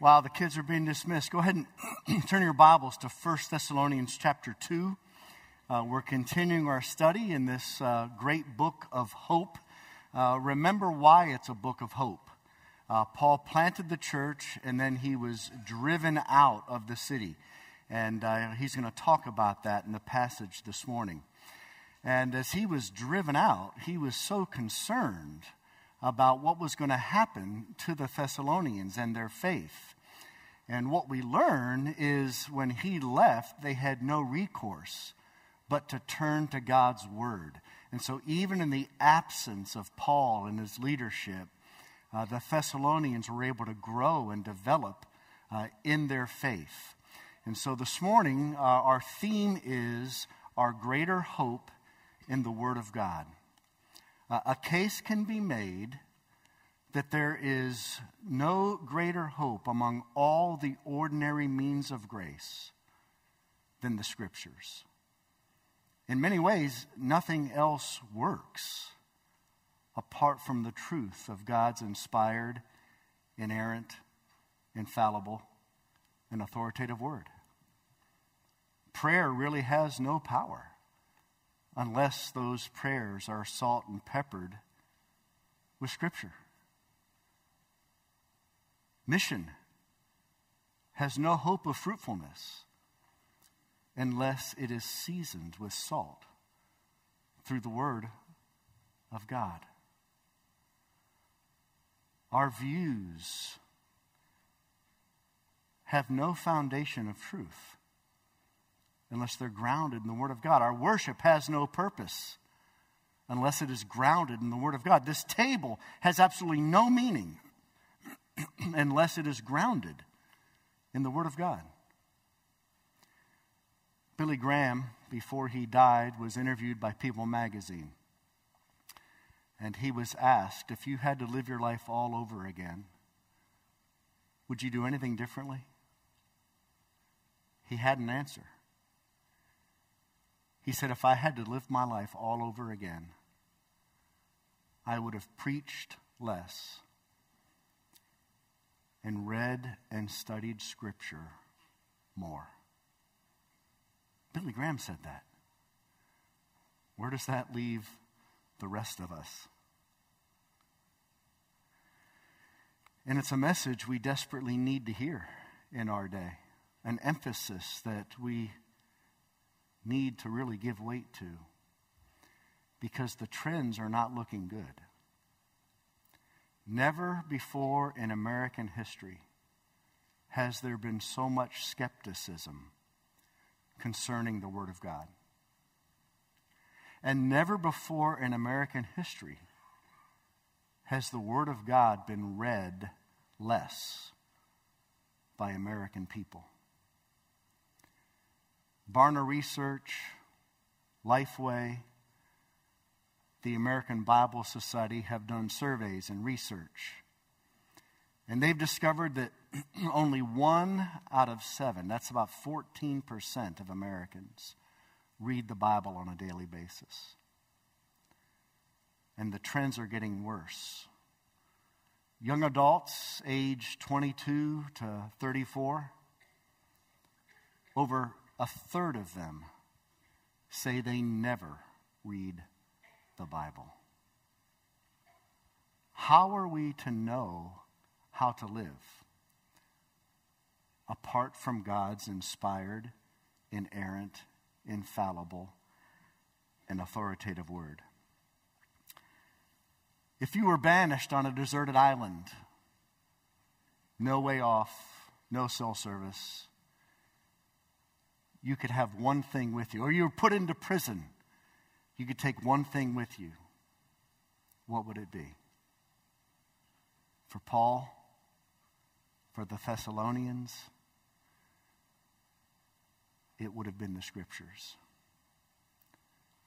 While the kids are being dismissed, go ahead and turn your Bibles to 1 Thessalonians chapter 2. Uh, we're continuing our study in this uh, great book of hope. Uh, remember why it's a book of hope. Uh, Paul planted the church and then he was driven out of the city. And uh, he's going to talk about that in the passage this morning. And as he was driven out, he was so concerned about what was going to happen to the Thessalonians and their faith. And what we learn is when he left, they had no recourse but to turn to God's word. And so, even in the absence of Paul and his leadership, uh, the Thessalonians were able to grow and develop uh, in their faith. And so, this morning, uh, our theme is our greater hope in the Word of God. A case can be made that there is no greater hope among all the ordinary means of grace than the Scriptures. In many ways, nothing else works apart from the truth of God's inspired, inerrant, infallible, and authoritative Word. Prayer really has no power unless those prayers are salt and peppered with Scripture. Mission has no hope of fruitfulness unless it is seasoned with salt through the Word of God. Our views have no foundation of truth unless they're grounded in the Word of God. Our worship has no purpose unless it is grounded in the Word of God. This table has absolutely no meaning unless it is grounded in the Word of God. Billy Graham, before he died, was interviewed by People magazine. And he was asked if you had to live your life all over again, would you do anything differently? He had an answer. He said, If I had to live my life all over again, I would have preached less and read and studied Scripture more. Billy Graham said that. Where does that leave the rest of us? And it's a message we desperately need to hear in our day, an emphasis that we need to really give weight to because the trends are not looking good. Never before in American history has there been so much skepticism concerning the Word of God. And never before in American history has the Word of God been read less by American people. Barna Research, Lifeway, the American Bible Society have done surveys and research. And they've discovered that only one out of seven, that's about 14% of Americans, read the Bible on a daily basis. And the trends are getting worse. Young adults, age 22 to 34, over a third of them say they never read the Bible. How are we to know how to live apart from God's inspired, inerrant, infallible, and authoritative word? If you were banished on a deserted island, no way off, no cell service, you could have one thing with you. Or you were put into prison, you could take one thing with you. What would it be? For Paul, for the Thessalonians, it would have been the Scriptures.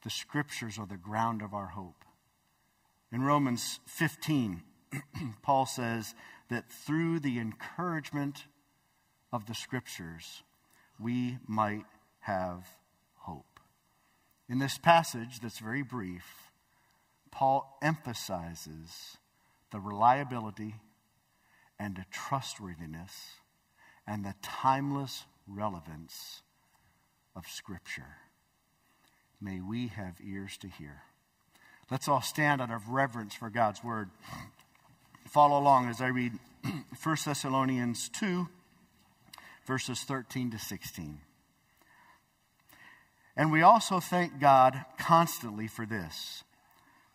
The Scriptures are the ground of our hope. In Romans 15, Paul says that through the encouragement of the Scriptures, we might have hope. In this passage that's very brief, Paul emphasizes the reliability and the trustworthiness and the timeless relevance of Scripture. May we have ears to hear. Let's all stand out of reverence for God's word. Follow along as I read 1 Thessalonians 2, verses 13 to 16. And we also thank God constantly for this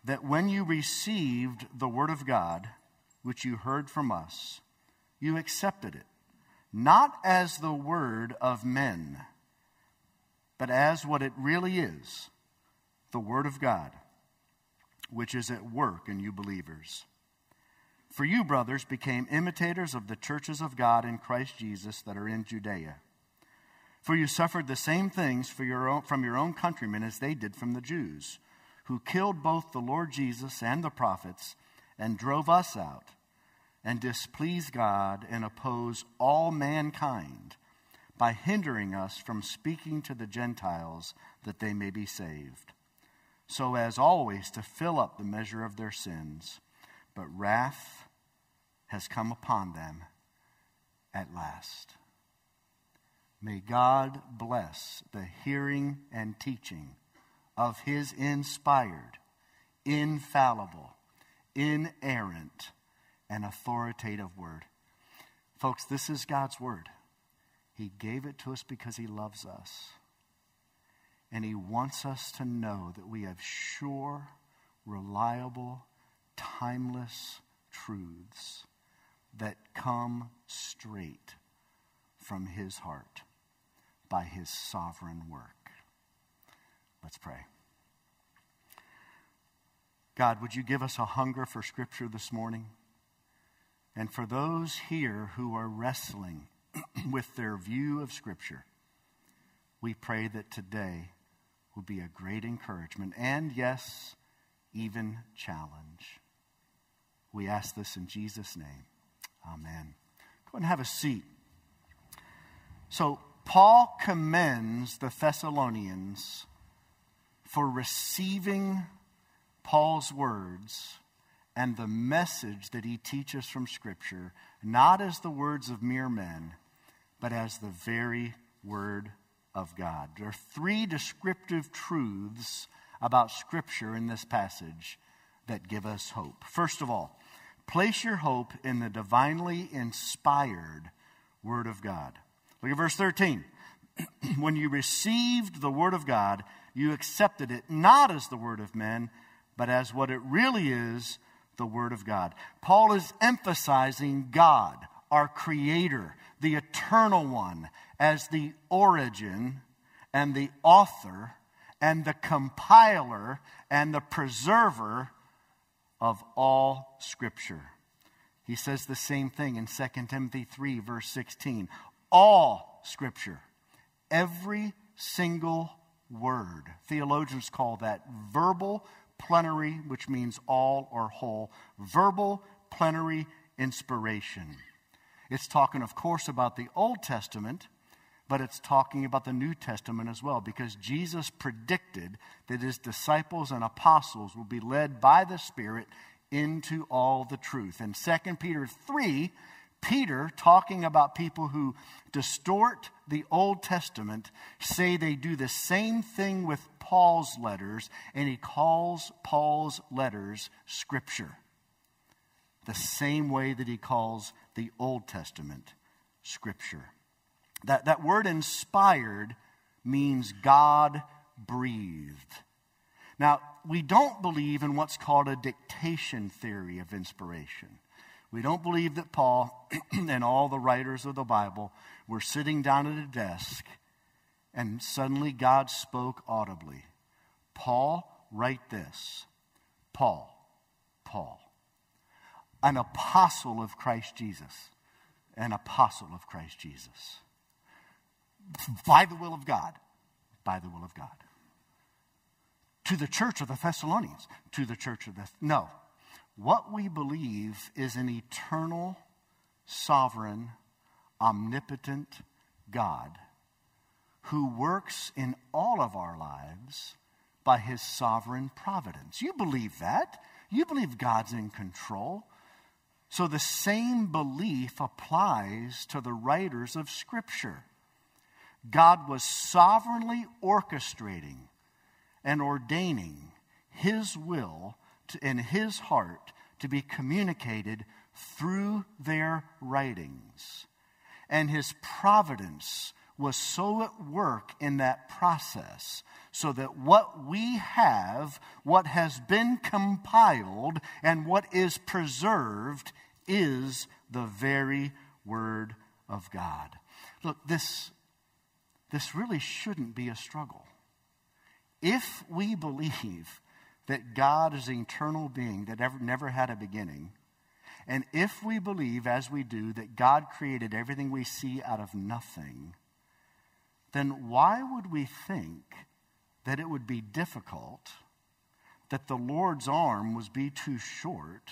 that when you received the word of God, which you heard from us, you accepted it, not as the word of men, but as what it really is the word of God, which is at work in you believers. For you, brothers, became imitators of the churches of God in Christ Jesus that are in Judea. For you suffered the same things your own, from your own countrymen as they did from the Jews, who killed both the Lord Jesus and the prophets, and drove us out, and displease God and oppose all mankind by hindering us from speaking to the Gentiles that they may be saved, so as always to fill up the measure of their sins. But wrath has come upon them at last. May God bless the hearing and teaching of his inspired, infallible, inerrant, and authoritative word. Folks, this is God's word. He gave it to us because he loves us. And he wants us to know that we have sure, reliable, timeless truths that come straight from his heart by his sovereign work. Let's pray. God, would you give us a hunger for Scripture this morning? And for those here who are wrestling with their view of Scripture, we pray that today will be a great encouragement and, yes, even challenge. We ask this in Jesus' name. Amen. Go and have a seat. So, Paul commends the Thessalonians for receiving Paul's words and the message that he teaches from Scripture, not as the words of mere men, but as the very Word of God. There are three descriptive truths about Scripture in this passage that give us hope. First of all, place your hope in the divinely inspired Word of God. Look at verse 13. when you received the word of God, you accepted it not as the word of men, but as what it really is the word of God. Paul is emphasizing God, our creator, the eternal one, as the origin and the author and the compiler and the preserver of all scripture. He says the same thing in 2 Timothy 3, verse 16 all Scripture, every single word. Theologians call that verbal plenary, which means all or whole. Verbal plenary inspiration. It's talking, of course, about the Old Testament, but it's talking about the New Testament as well, because Jesus predicted that his disciples and apostles will be led by the Spirit into all the truth. In 2 Peter 3, Peter, talking about people who distort the Old Testament, say they do the same thing with Paul's letters, and he calls Paul's letters Scripture. The same way that he calls the Old Testament Scripture. That, that word inspired means God breathed. Now, we don't believe in what's called a dictation theory of inspiration. We don't believe that Paul and all the writers of the Bible were sitting down at a desk and suddenly God spoke audibly. Paul, write this. Paul, Paul, an apostle of Christ Jesus, an apostle of Christ Jesus. By the will of God, by the will of God. To the church of the Thessalonians, to the church of the. No, what we believe is an eternal, sovereign, omnipotent God who works in all of our lives by his sovereign providence. You believe that? You believe God's in control. So the same belief applies to the writers of Scripture. God was sovereignly orchestrating and ordaining His will in His heart to be communicated through their writings. And His providence was so at work in that process so that what we have, what has been compiled, and what is preserved is the very Word of God. Look, this, this really shouldn't be a struggle. If we believe that God is an eternal being that ever, never had a beginning, and if we believe, as we do, that God created everything we see out of nothing, then why would we think that it would be difficult, that the Lord's arm was be too short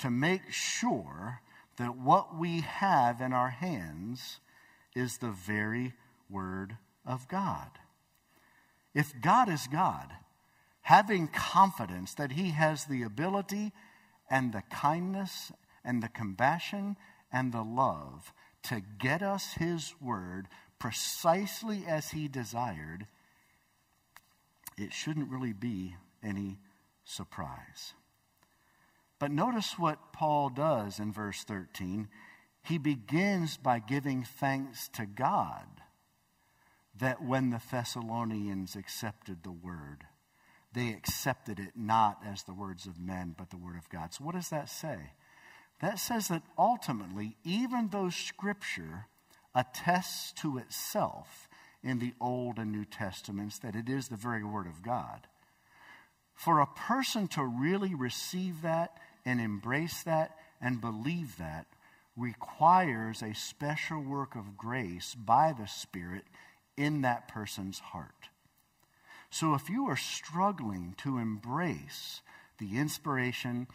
to make sure that what we have in our hands is the very Word of God. If God is God, having confidence that He has the ability and the kindness and the compassion and the love to get us His Word precisely as He desired, it shouldn't really be any surprise. But notice what Paul does in verse 13. He begins by giving thanks to God that when the Thessalonians accepted the word, they accepted it not as the words of men, but the word of God. So, what does that say? That says that ultimately, even though Scripture attests to itself in the Old and New Testaments that it is the very Word of God, for a person to really receive that and embrace that and believe that requires a special work of grace by the Spirit in that person's heart. So if you are struggling to embrace the inspiration,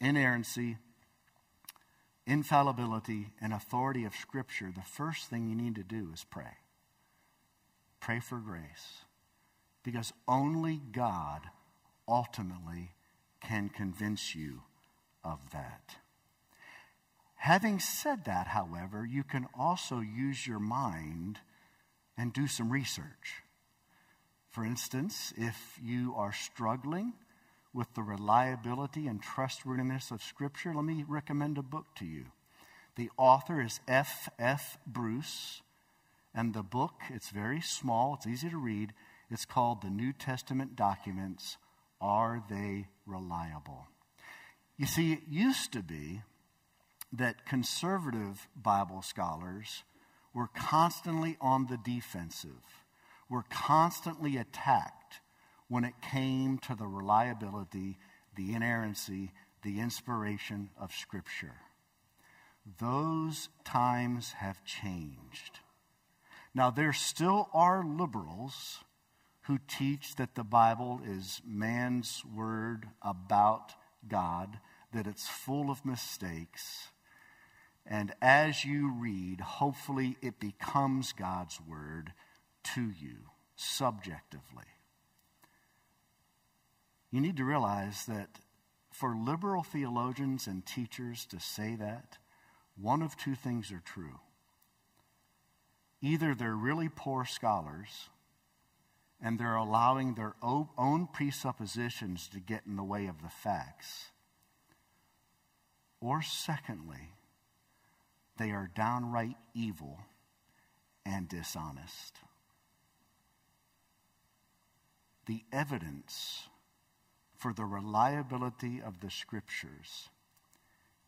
inerrancy, infallibility, and authority of Scripture, the first thing you need to do is pray. Pray for grace. Because only God ultimately can convince you of that. Having said that, however, you can also use your mind and do some research. For instance, if you are struggling with the reliability and trustworthiness of Scripture, let me recommend a book to you. The author is F. F. Bruce, and the book, it's very small, it's easy to read. It's called The New Testament Documents Are They Reliable? You see, it used to be that conservative Bible scholars were constantly on the defensive, We're constantly attacked when it came to the reliability, the inerrancy, the inspiration of Scripture. Those times have changed. Now, there still are liberals who teach that the Bible is man's word about God that it's full of mistakes. And as you read, hopefully it becomes God's word to you subjectively. You need to realize that for liberal theologians and teachers to say that, one of two things are true. Either they're really poor scholars and they're allowing their own presuppositions to get in the way of the facts or secondly, they are downright evil and dishonest. The evidence for the reliability of the scriptures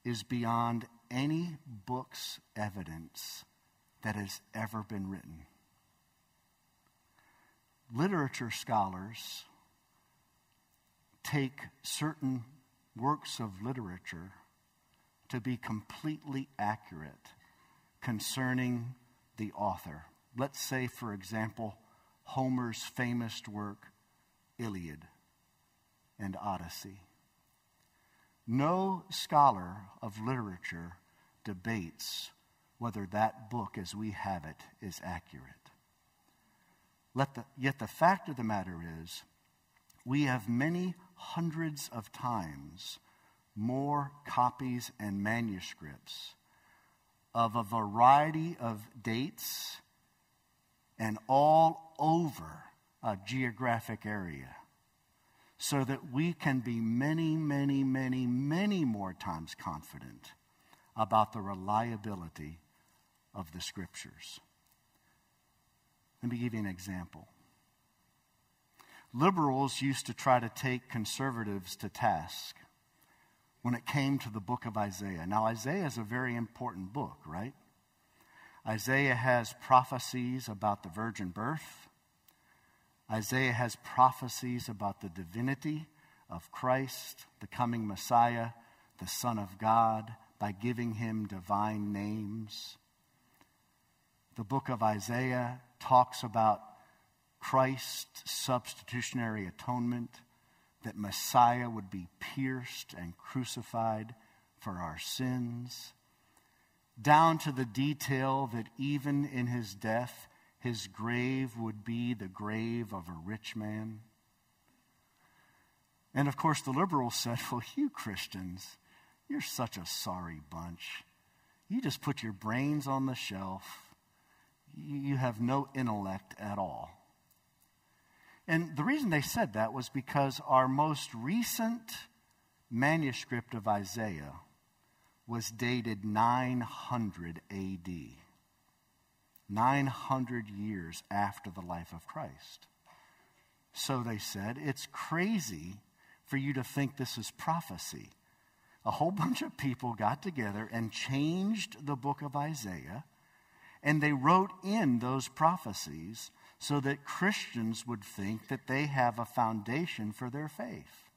is beyond any book's evidence that has ever been written. Literature scholars take certain works of literature to be completely accurate concerning the author. Let's say, for example, Homer's famous work, Iliad and Odyssey. No scholar of literature debates whether that book as we have it is accurate. The, yet the fact of the matter is, we have many hundreds of times more copies and manuscripts of a variety of dates and all over a geographic area so that we can be many, many, many, many more times confident about the reliability of the scriptures. Let me give you an example. Liberals used to try to take conservatives to task when it came to the book of Isaiah. Now, Isaiah is a very important book, right? Isaiah has prophecies about the virgin birth. Isaiah has prophecies about the divinity of Christ, the coming Messiah, the Son of God, by giving him divine names. The book of Isaiah talks about Christ's substitutionary atonement, that Messiah would be pierced and crucified for our sins, down to the detail that even in his death, his grave would be the grave of a rich man. And of course, the liberals said, Well, you Christians, you're such a sorry bunch. You just put your brains on the shelf. You have no intellect at all. And the reason they said that was because our most recent manuscript of Isaiah was dated 900 AD, 900 years after the life of Christ. So they said, it's crazy for you to think this is prophecy. A whole bunch of people got together and changed the book of Isaiah, and they wrote in those prophecies so that Christians would think that they have a foundation for their faith.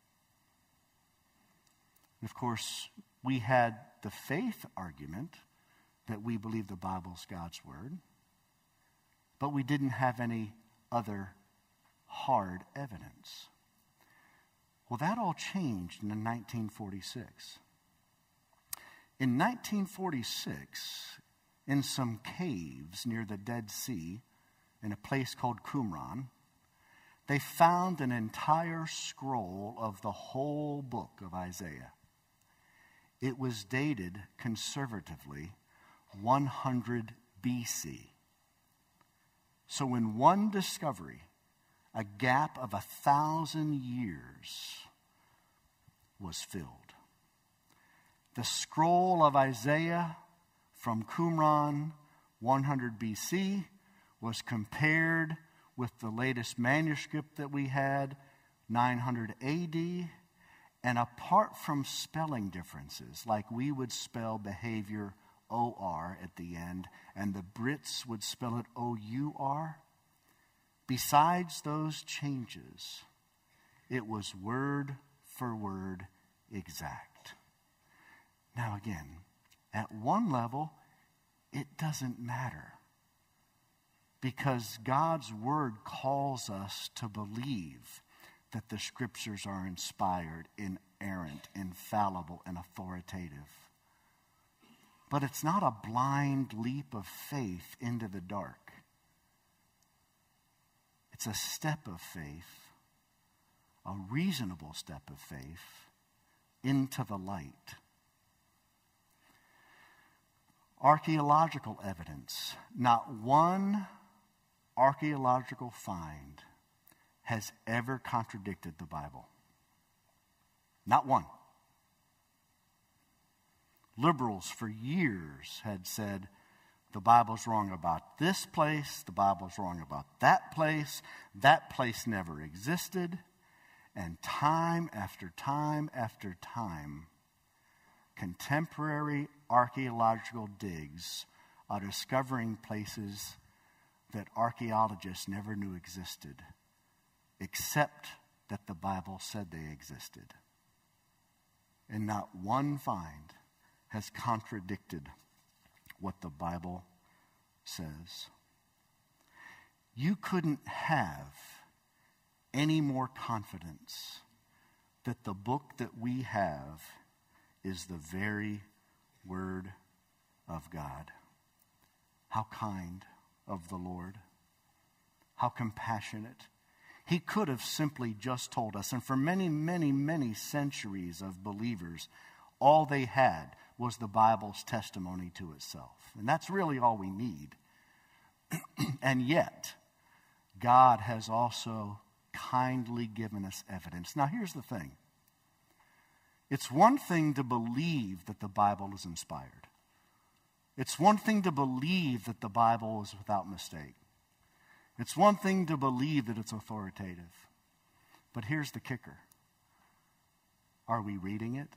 Of course, we had the faith argument that we believe the Bible's God's Word, but we didn't have any other hard evidence. Well, that all changed in 1946. In 1946, in some caves near the Dead Sea, in a place called Qumran, they found an entire scroll of the whole book of Isaiah. It was dated conservatively 100 BC. So, in one discovery, a gap of a thousand years was filled. The scroll of Isaiah from Qumran, 100 BC, was compared with the latest manuscript that we had, 900 AD. And apart from spelling differences, like we would spell behavior OR at the end, and the Brits would spell it OUR, besides those changes, it was word for word exact. Now, again, at one level, it doesn't matter because God's word calls us to believe that the scriptures are inspired, inerrant, infallible, and authoritative. But it's not a blind leap of faith into the dark. It's a step of faith, a reasonable step of faith, into the light. Archaeological evidence. Not one archaeological find has ever contradicted the Bible. Not one. Liberals for years had said the Bible's wrong about this place, the Bible's wrong about that place, that place never existed. And time after time after time, contemporary archaeological digs are discovering places that archaeologists never knew existed, except that the Bible said they existed. And not one find has contradicted what the Bible says. You couldn't have any more confidence that the book that we have is the very Word of God. How kind of the Lord. How compassionate. He could have simply just told us. And for many, many, many centuries of believers, all they had was the Bible's testimony to itself. And that's really all we need. and yet, God has also kindly given us evidence. Now, here's the thing it's one thing to believe that the Bible is inspired, it's one thing to believe that the Bible is without mistake. It's one thing to believe that it's authoritative. But here's the kicker are we reading it?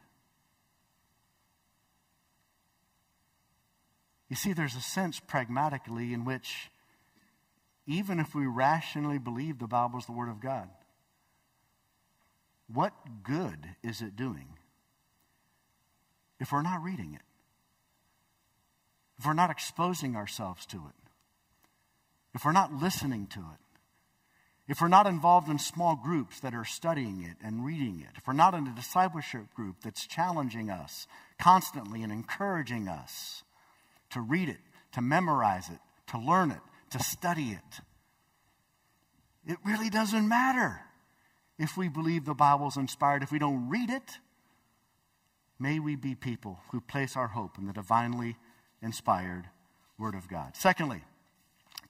You see, there's a sense pragmatically in which, even if we rationally believe the Bible is the Word of God, what good is it doing if we're not reading it? If we're not exposing ourselves to it? If we're not listening to it? If we're not involved in small groups that are studying it and reading it? If we're not in a discipleship group that's challenging us constantly and encouraging us? to read it, to memorize it, to learn it, to study it. It really doesn't matter if we believe the Bible's inspired. If we don't read it, may we be people who place our hope in the divinely inspired Word of God. Secondly,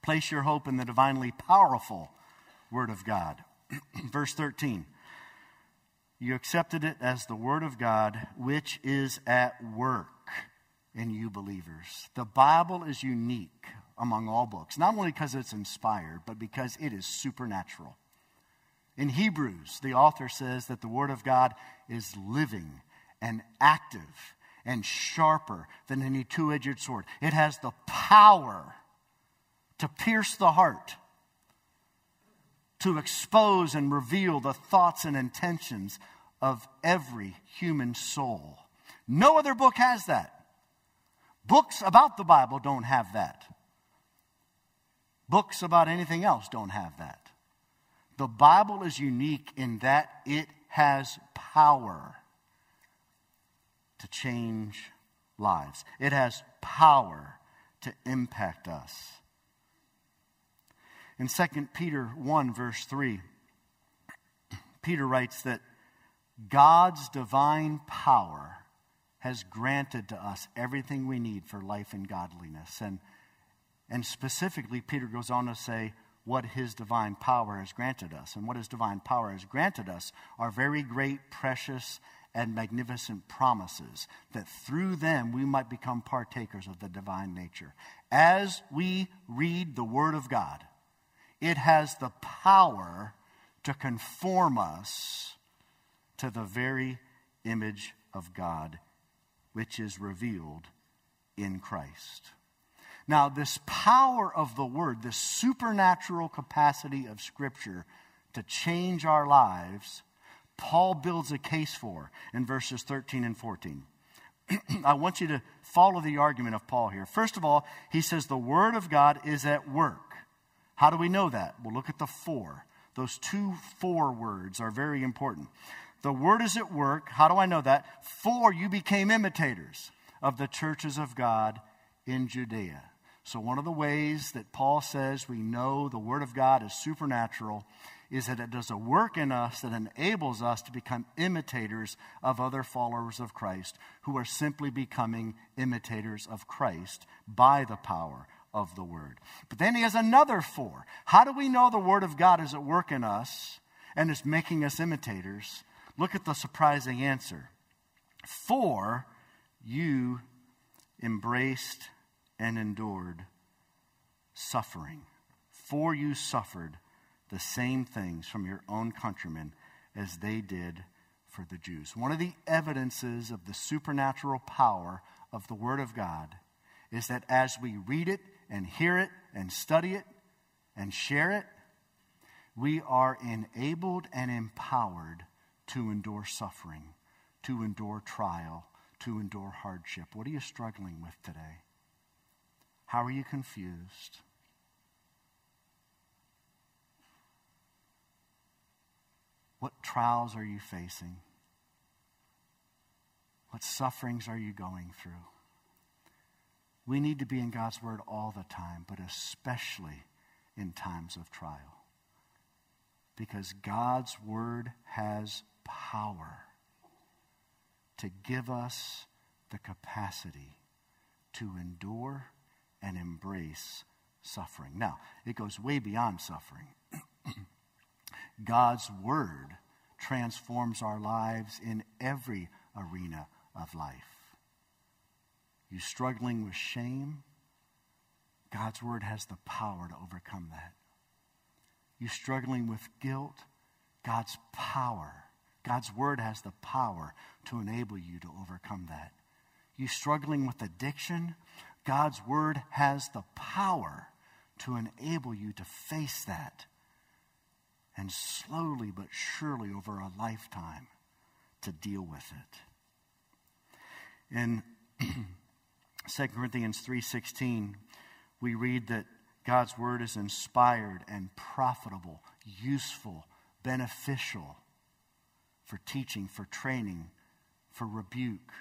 place your hope in the divinely powerful Word of God. Verse 13 You accepted it as the Word of God, which is at work in you believers. The Bible is unique among all books, not only because it's inspired, but because it is supernatural. In Hebrews, the author says that the Word of God is living and active and sharper than any two edged sword. It has the power to pierce the heart, to expose and reveal the thoughts and intentions of every human soul. No other book has that. Books about the Bible don't have that. Books about anything else don't have that. The Bible is unique in that it has power to change lives, it has power to impact us. In 2 Peter 1, verse 3, Peter writes that God's divine power has granted to us everything we need for life and godliness. And, and specifically, Peter goes on to say what his divine power has granted us. And what his divine power has granted us are very great, precious, and magnificent promises that through them we might become partakers of the divine nature. As we read the Word of God, it has the power to conform us to the very image of God which is revealed in Christ. Now, this power of the Word, this supernatural capacity of Scripture to change our lives, Paul builds a case for in verses 13 and 14. I want you to follow the argument of Paul here. First of all, he says the Word of God is at work. How do we know that? Well, look at the for. Those two for words are very important. The word is at work. How do I know that? For you became imitators of the churches of God in Judea. So, one of the ways that Paul says we know the word of God is supernatural is that it does a work in us that enables us to become imitators of other followers of Christ who are simply becoming imitators of Christ by the power of the word. But then he has another for. How do we know the word of God is at work in us and is making us imitators? Look at the surprising answer. For you embraced and endured suffering. For you suffered the same things from your own countrymen as they did for the Jews. One of the evidences of the supernatural power of the Word of God is that as we read it and hear it and study it and share it, we are enabled and empowered to endure suffering, to endure trial, to endure hardship. What are you struggling with today? How are you confused? What trials are you facing? What sufferings are you going through? We need to be in God's Word all the time, but especially in times of trial. Because God's word has power to give us the capacity to endure and embrace suffering. Now, it goes way beyond suffering. God's word transforms our lives in every arena of life. You struggling with shame? God's word has the power to overcome that. You struggling with guilt? God's power, God's word has the power to enable you to overcome that. You struggling with addiction? God's word has the power to enable you to face that. And slowly but surely over a lifetime to deal with it. In 2 Corinthians 3:16, we read that God's word is inspired and profitable, useful, beneficial for teaching, for training, for rebuke,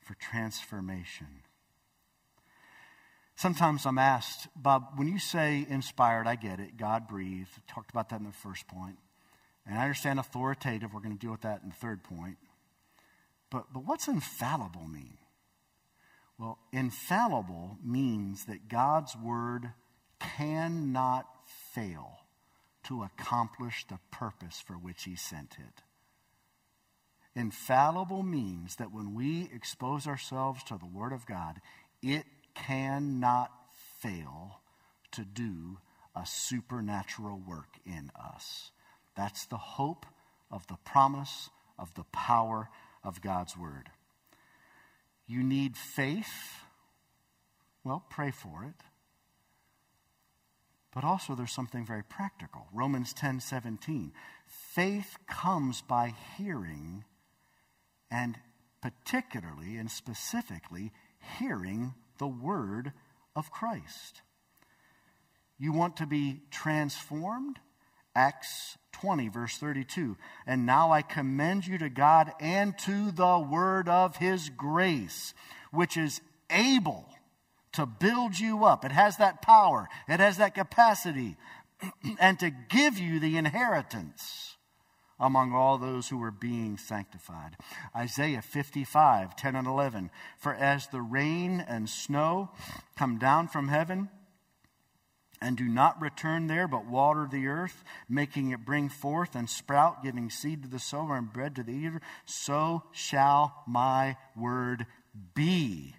for transformation. Sometimes I'm asked, Bob, when you say inspired, I get it. God breathed. Talked about that in the first point. And I understand authoritative. We're going to deal with that in the third point. But, but what's infallible mean? Well, infallible means that God's word cannot fail to accomplish the purpose for which he sent it. Infallible means that when we expose ourselves to the word of God, it cannot fail to do a supernatural work in us. That's the hope of the promise of the power of God's word. You need faith. Well, pray for it. But also, there's something very practical. Romans 10:17. Faith comes by hearing, and particularly and specifically, hearing the word of Christ. You want to be transformed? Acts 20, verse 32. And now I commend you to God and to the word of his grace, which is able to build you up. It has that power, it has that capacity, and to give you the inheritance among all those who are being sanctified. Isaiah 55, 10 and 11. For as the rain and snow come down from heaven, and do not return there, but water the earth, making it bring forth and sprout, giving seed to the sower and bread to the eater, so shall my word be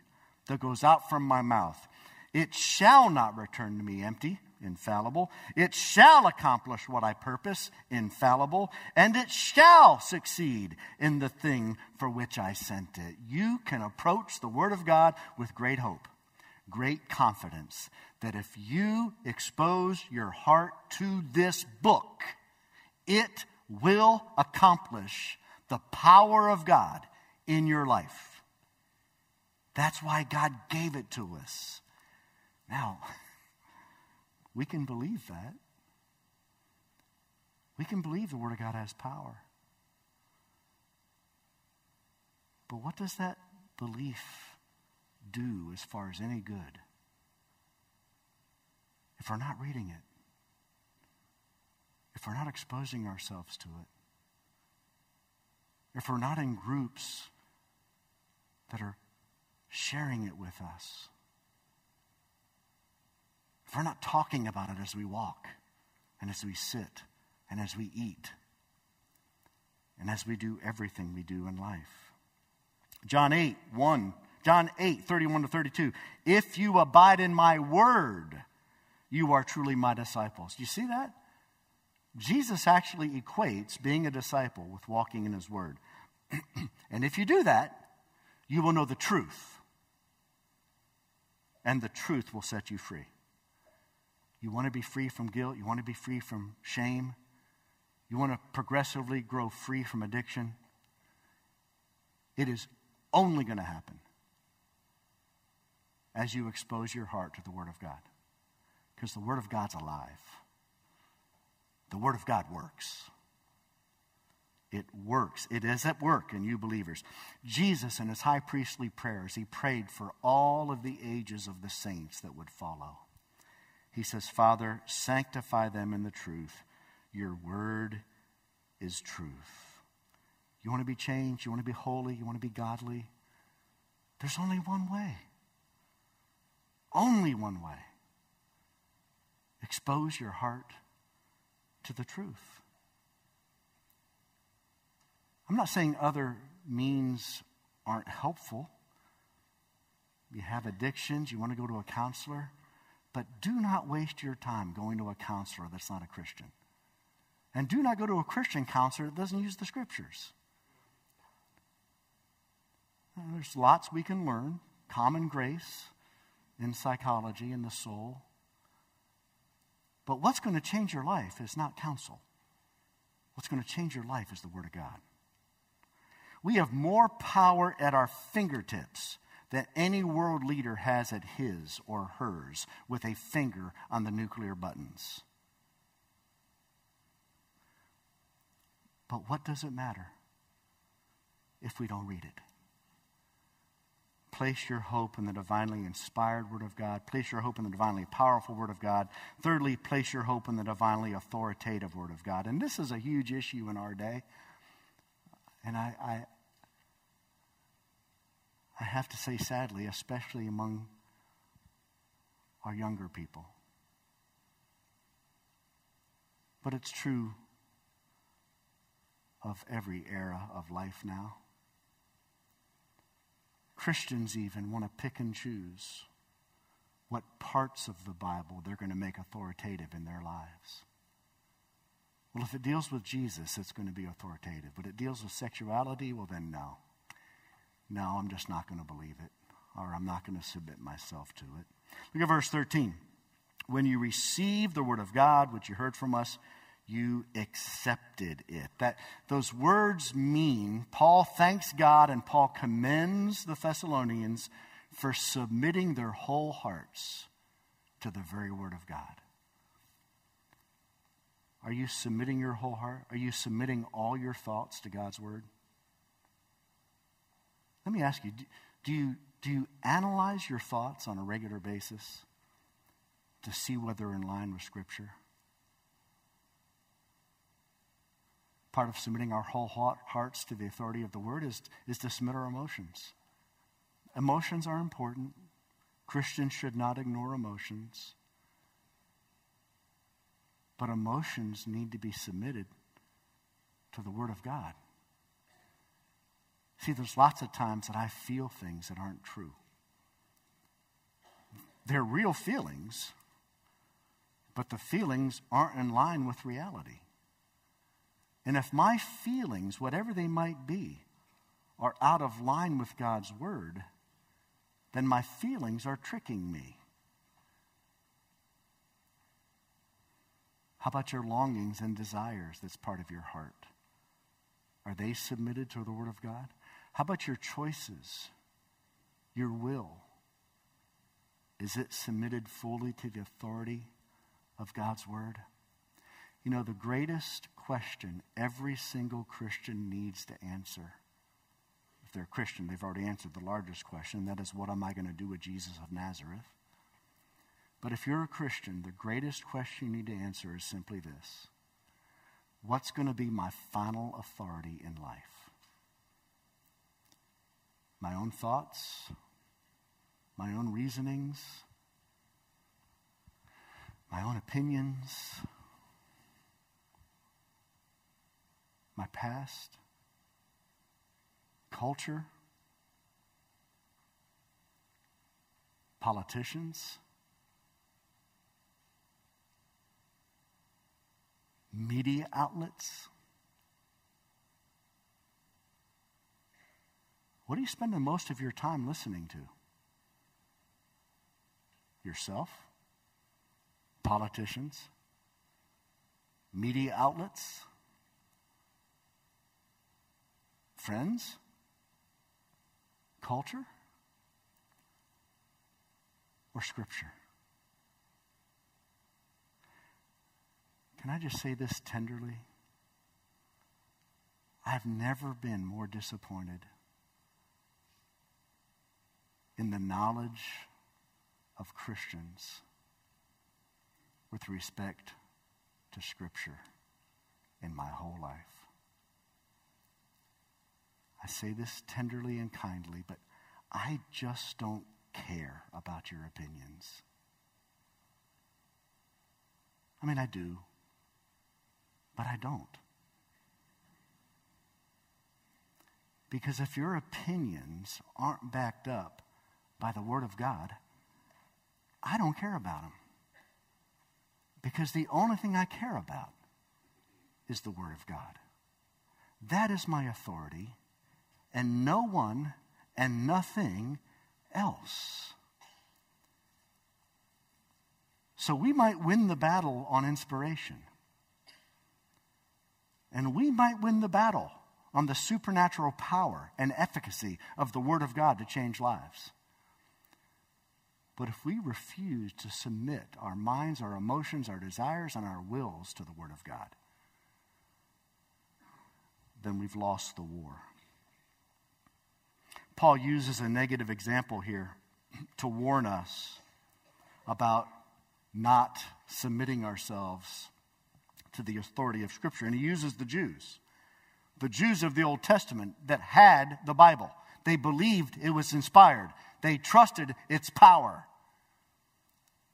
that goes out from my mouth. It shall not return to me empty, infallible. It shall accomplish what I purpose, infallible, and it shall succeed in the thing for which I sent it. You can approach the Word of God with great hope, great confidence that if you expose your heart to this book, it will accomplish the power of God in your life. That's why God gave it to us. Now, we can believe that. We can believe the Word of God has power. But what does that belief do as far as any good? if we're not reading it, if we're not exposing ourselves to it, if we're not in groups that are sharing it with us, if we're not talking about it as we walk and as we sit and as we eat and as we do everything we do in life. John 8, 1, John 8, 31 to 32. If you abide in my word, you are truly my disciples. Do you see that? Jesus actually equates being a disciple with walking in his word. and if you do that, you will know the truth. And the truth will set you free. You want to be free from guilt, you want to be free from shame, you want to progressively grow free from addiction. It is only going to happen as you expose your heart to the Word of God. Because the Word of God's alive. The Word of God works. It works. It is at work in you believers. Jesus, in his high priestly prayers, he prayed for all of the ages of the saints that would follow. He says, Father, sanctify them in the truth. Your word is truth. You want to be changed? You want to be holy? You want to be godly? There's only one way. Only one way. Expose your heart to the truth. I'm not saying other means aren't helpful. You have addictions, you want to go to a counselor, but do not waste your time going to a counselor that's not a Christian. And do not go to a Christian counselor that doesn't use the scriptures. There's lots we can learn, common grace in psychology in the soul. But what's going to change your life is not counsel. What's going to change your life is the Word of God. We have more power at our fingertips than any world leader has at his or hers with a finger on the nuclear buttons. But what does it matter if we don't read it? Place your hope in the divinely inspired Word of God. Place your hope in the divinely powerful Word of God. Thirdly, place your hope in the divinely authoritative Word of God. And this is a huge issue in our day. And I, I have to say, sadly, especially among our younger people. But it's true of every era of life now. Christians even want to pick and choose what parts of the Bible they're going to make authoritative in their lives. Well, if it deals with Jesus, it's going to be authoritative. But it deals with sexuality, well, then no. No, I'm just not going to believe it, or I'm not going to submit myself to it. Look at verse 13. When you received the word of God, which you heard from us, you accepted it. That those words mean Paul thanks God and Paul commends the Thessalonians for submitting their whole hearts to the very word of God. Are you submitting your whole heart? Are you submitting all your thoughts to God's word? Let me ask you do you, do you analyze your thoughts on a regular basis to see whether they're in line with Scripture? part of submitting our whole hearts to the authority of the word is, is to submit our emotions. Emotions are important. Christians should not ignore emotions. But emotions need to be submitted to the Word of God. See, there's lots of times that I feel things that aren't true. They're real feelings, but the feelings aren't in line with reality. And if my feelings, whatever they might be, are out of line with God's word, then my feelings are tricking me. How about your longings and desires that's part of your heart? Are they submitted to the Word of God? How about your choices, your will? Is it submitted fully to the authority of God's Word? You know, the greatest question every single Christian needs to answer. If they're a Christian, they've already answered the largest question that is, what am I going to do with Jesus of Nazareth? But if you're a Christian, the greatest question you need to answer is simply this What's going to be my final authority in life? My own thoughts? My own reasonings? My own opinions? my past, culture, politicians, media outlets. What are you spending most of your time listening to? Yourself? Politicians? Media outlets? Friends? Culture? Or Scripture? Can I just say this tenderly? I've never been more disappointed in the knowledge of Christians with respect to Scripture in my whole life. I say this tenderly and kindly, but I just don't care about your opinions. I mean, I do, but I don't. Because if your opinions aren't backed up by the Word of God, I don't care about them. Because the only thing I care about is the Word of God. That is my authority, and no one and nothing else. So we might win the battle on inspiration. And we might win the battle on the supernatural power and efficacy of the Word of God to change lives. But if we refuse to submit our minds, our emotions, our desires, and our wills to the Word of God, then we've lost the war. Paul uses a negative example here to warn us about not submitting ourselves to the authority of Scripture. And he uses the Jews, the Jews of the Old Testament that had the Bible. They believed it was inspired, they trusted its power.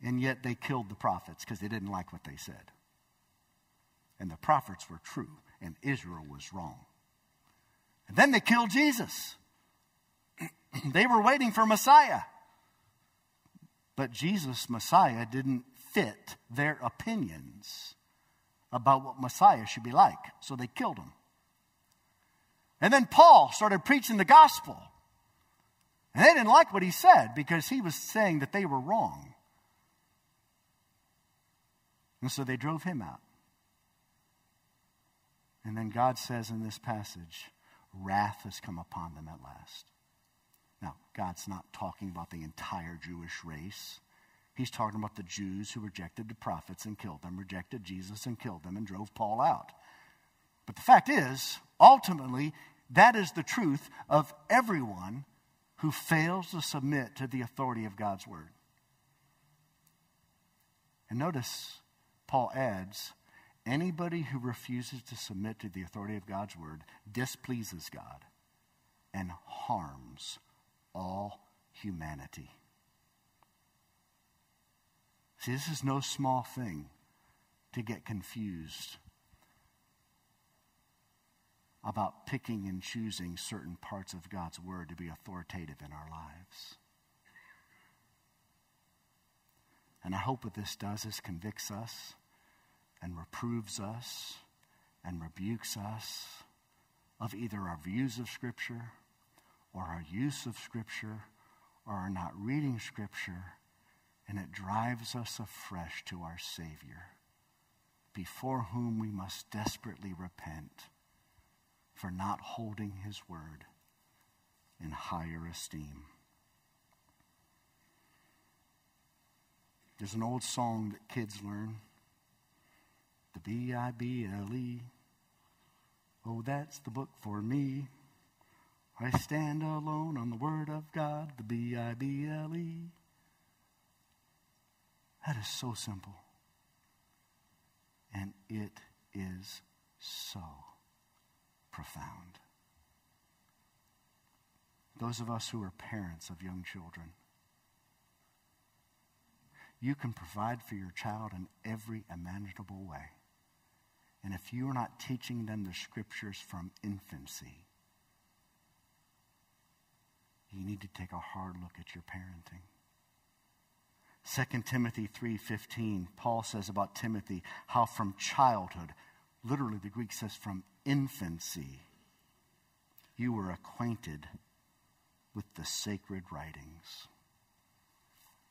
And yet they killed the prophets because they didn't like what they said. And the prophets were true, and Israel was wrong. And then they killed Jesus. they were waiting for Messiah. But Jesus, Messiah, didn't fit their opinions about what Messiah should be like. So they killed him. And then Paul started preaching the gospel. And they didn't like what he said because he was saying that they were wrong. And so they drove him out. And then God says in this passage, wrath has come upon them at last. Now, God's not talking about the entire Jewish race. He's talking about the Jews who rejected the prophets and killed them, rejected Jesus and killed them, and drove Paul out. But the fact is, ultimately, that is the truth of everyone who fails to submit to the authority of God's word. And notice, Paul adds, anybody who refuses to submit to the authority of God's word displeases God and harms all humanity. See, this is no small thing to get confused about picking and choosing certain parts of God's Word to be authoritative in our lives. And I hope what this does is convicts us and reproves us and rebukes us of either our views of Scripture or our use of Scripture or our not reading Scripture, and it drives us afresh to our Savior, before whom we must desperately repent for not holding His word in higher esteem. There's an old song that kids learn the B I B L E. Oh, that's the book for me. I stand alone on the Word of God, the B I B L E. That is so simple. And it is so profound. Those of us who are parents of young children, you can provide for your child in every imaginable way. And if you are not teaching them the scriptures from infancy, you need to take a hard look at your parenting. 2 Timothy 3:15 Paul says about Timothy how from childhood literally the Greek says from infancy you were acquainted with the sacred writings.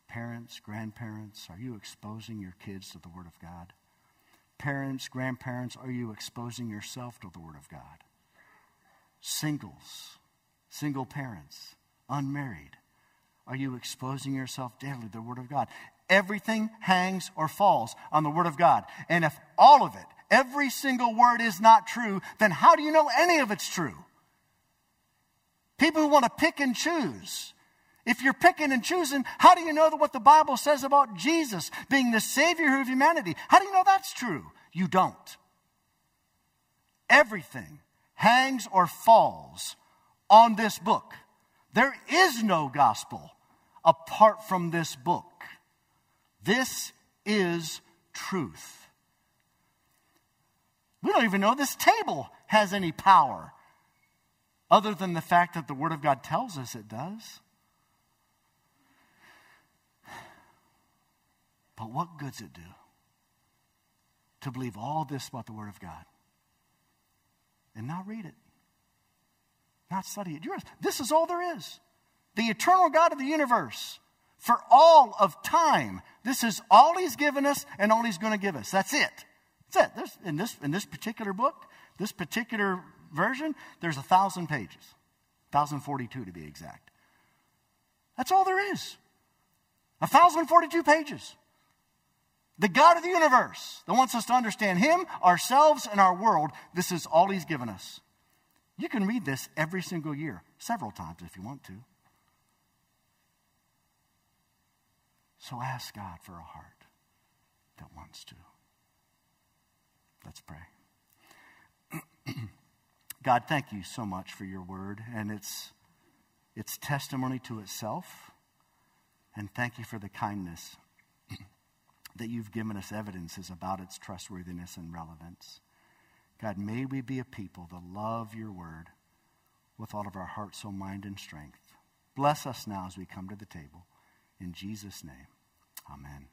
Parents, grandparents, are you exposing your kids to the Word of God? Parents, grandparents, are you exposing yourself to the Word of God? Singles, single parents, unmarried, are you exposing yourself daily to the Word of God? Everything hangs or falls on the Word of God. And if all of it, every single word is not true, then how do you know any of it's true? People who want to pick and choose. If you're picking and choosing, how do you know that what the Bible says about Jesus being the Savior of humanity? How do you know that's true? You don't. Everything hangs or falls on this book. There is no gospel apart from this book. This is truth. We don't even know this table has any power other than the fact that the Word of God tells us it does. But what good's it do to believe all this about the Word of God and not read it, not study it? This is all there is. The eternal God of the universe for all of time. This is all He's given us and all He's going to give us. That's it. That's it. This, in, this, in this particular book, this particular version, there's a thousand pages, 1,042 to be exact. That's all there is. 1,042 pages. The God of the universe that wants us to understand Him, ourselves, and our world, this is all He's given us. You can read this every single year, several times if you want to. So ask God for a heart that wants to. Let's pray. God, thank you so much for your word and its, its testimony to itself. And thank you for the kindness that you've given us evidences about its trustworthiness and relevance. God, may we be a people that love your word with all of our heart, soul, mind, and strength. Bless us now as we come to the table. In Jesus' name, amen.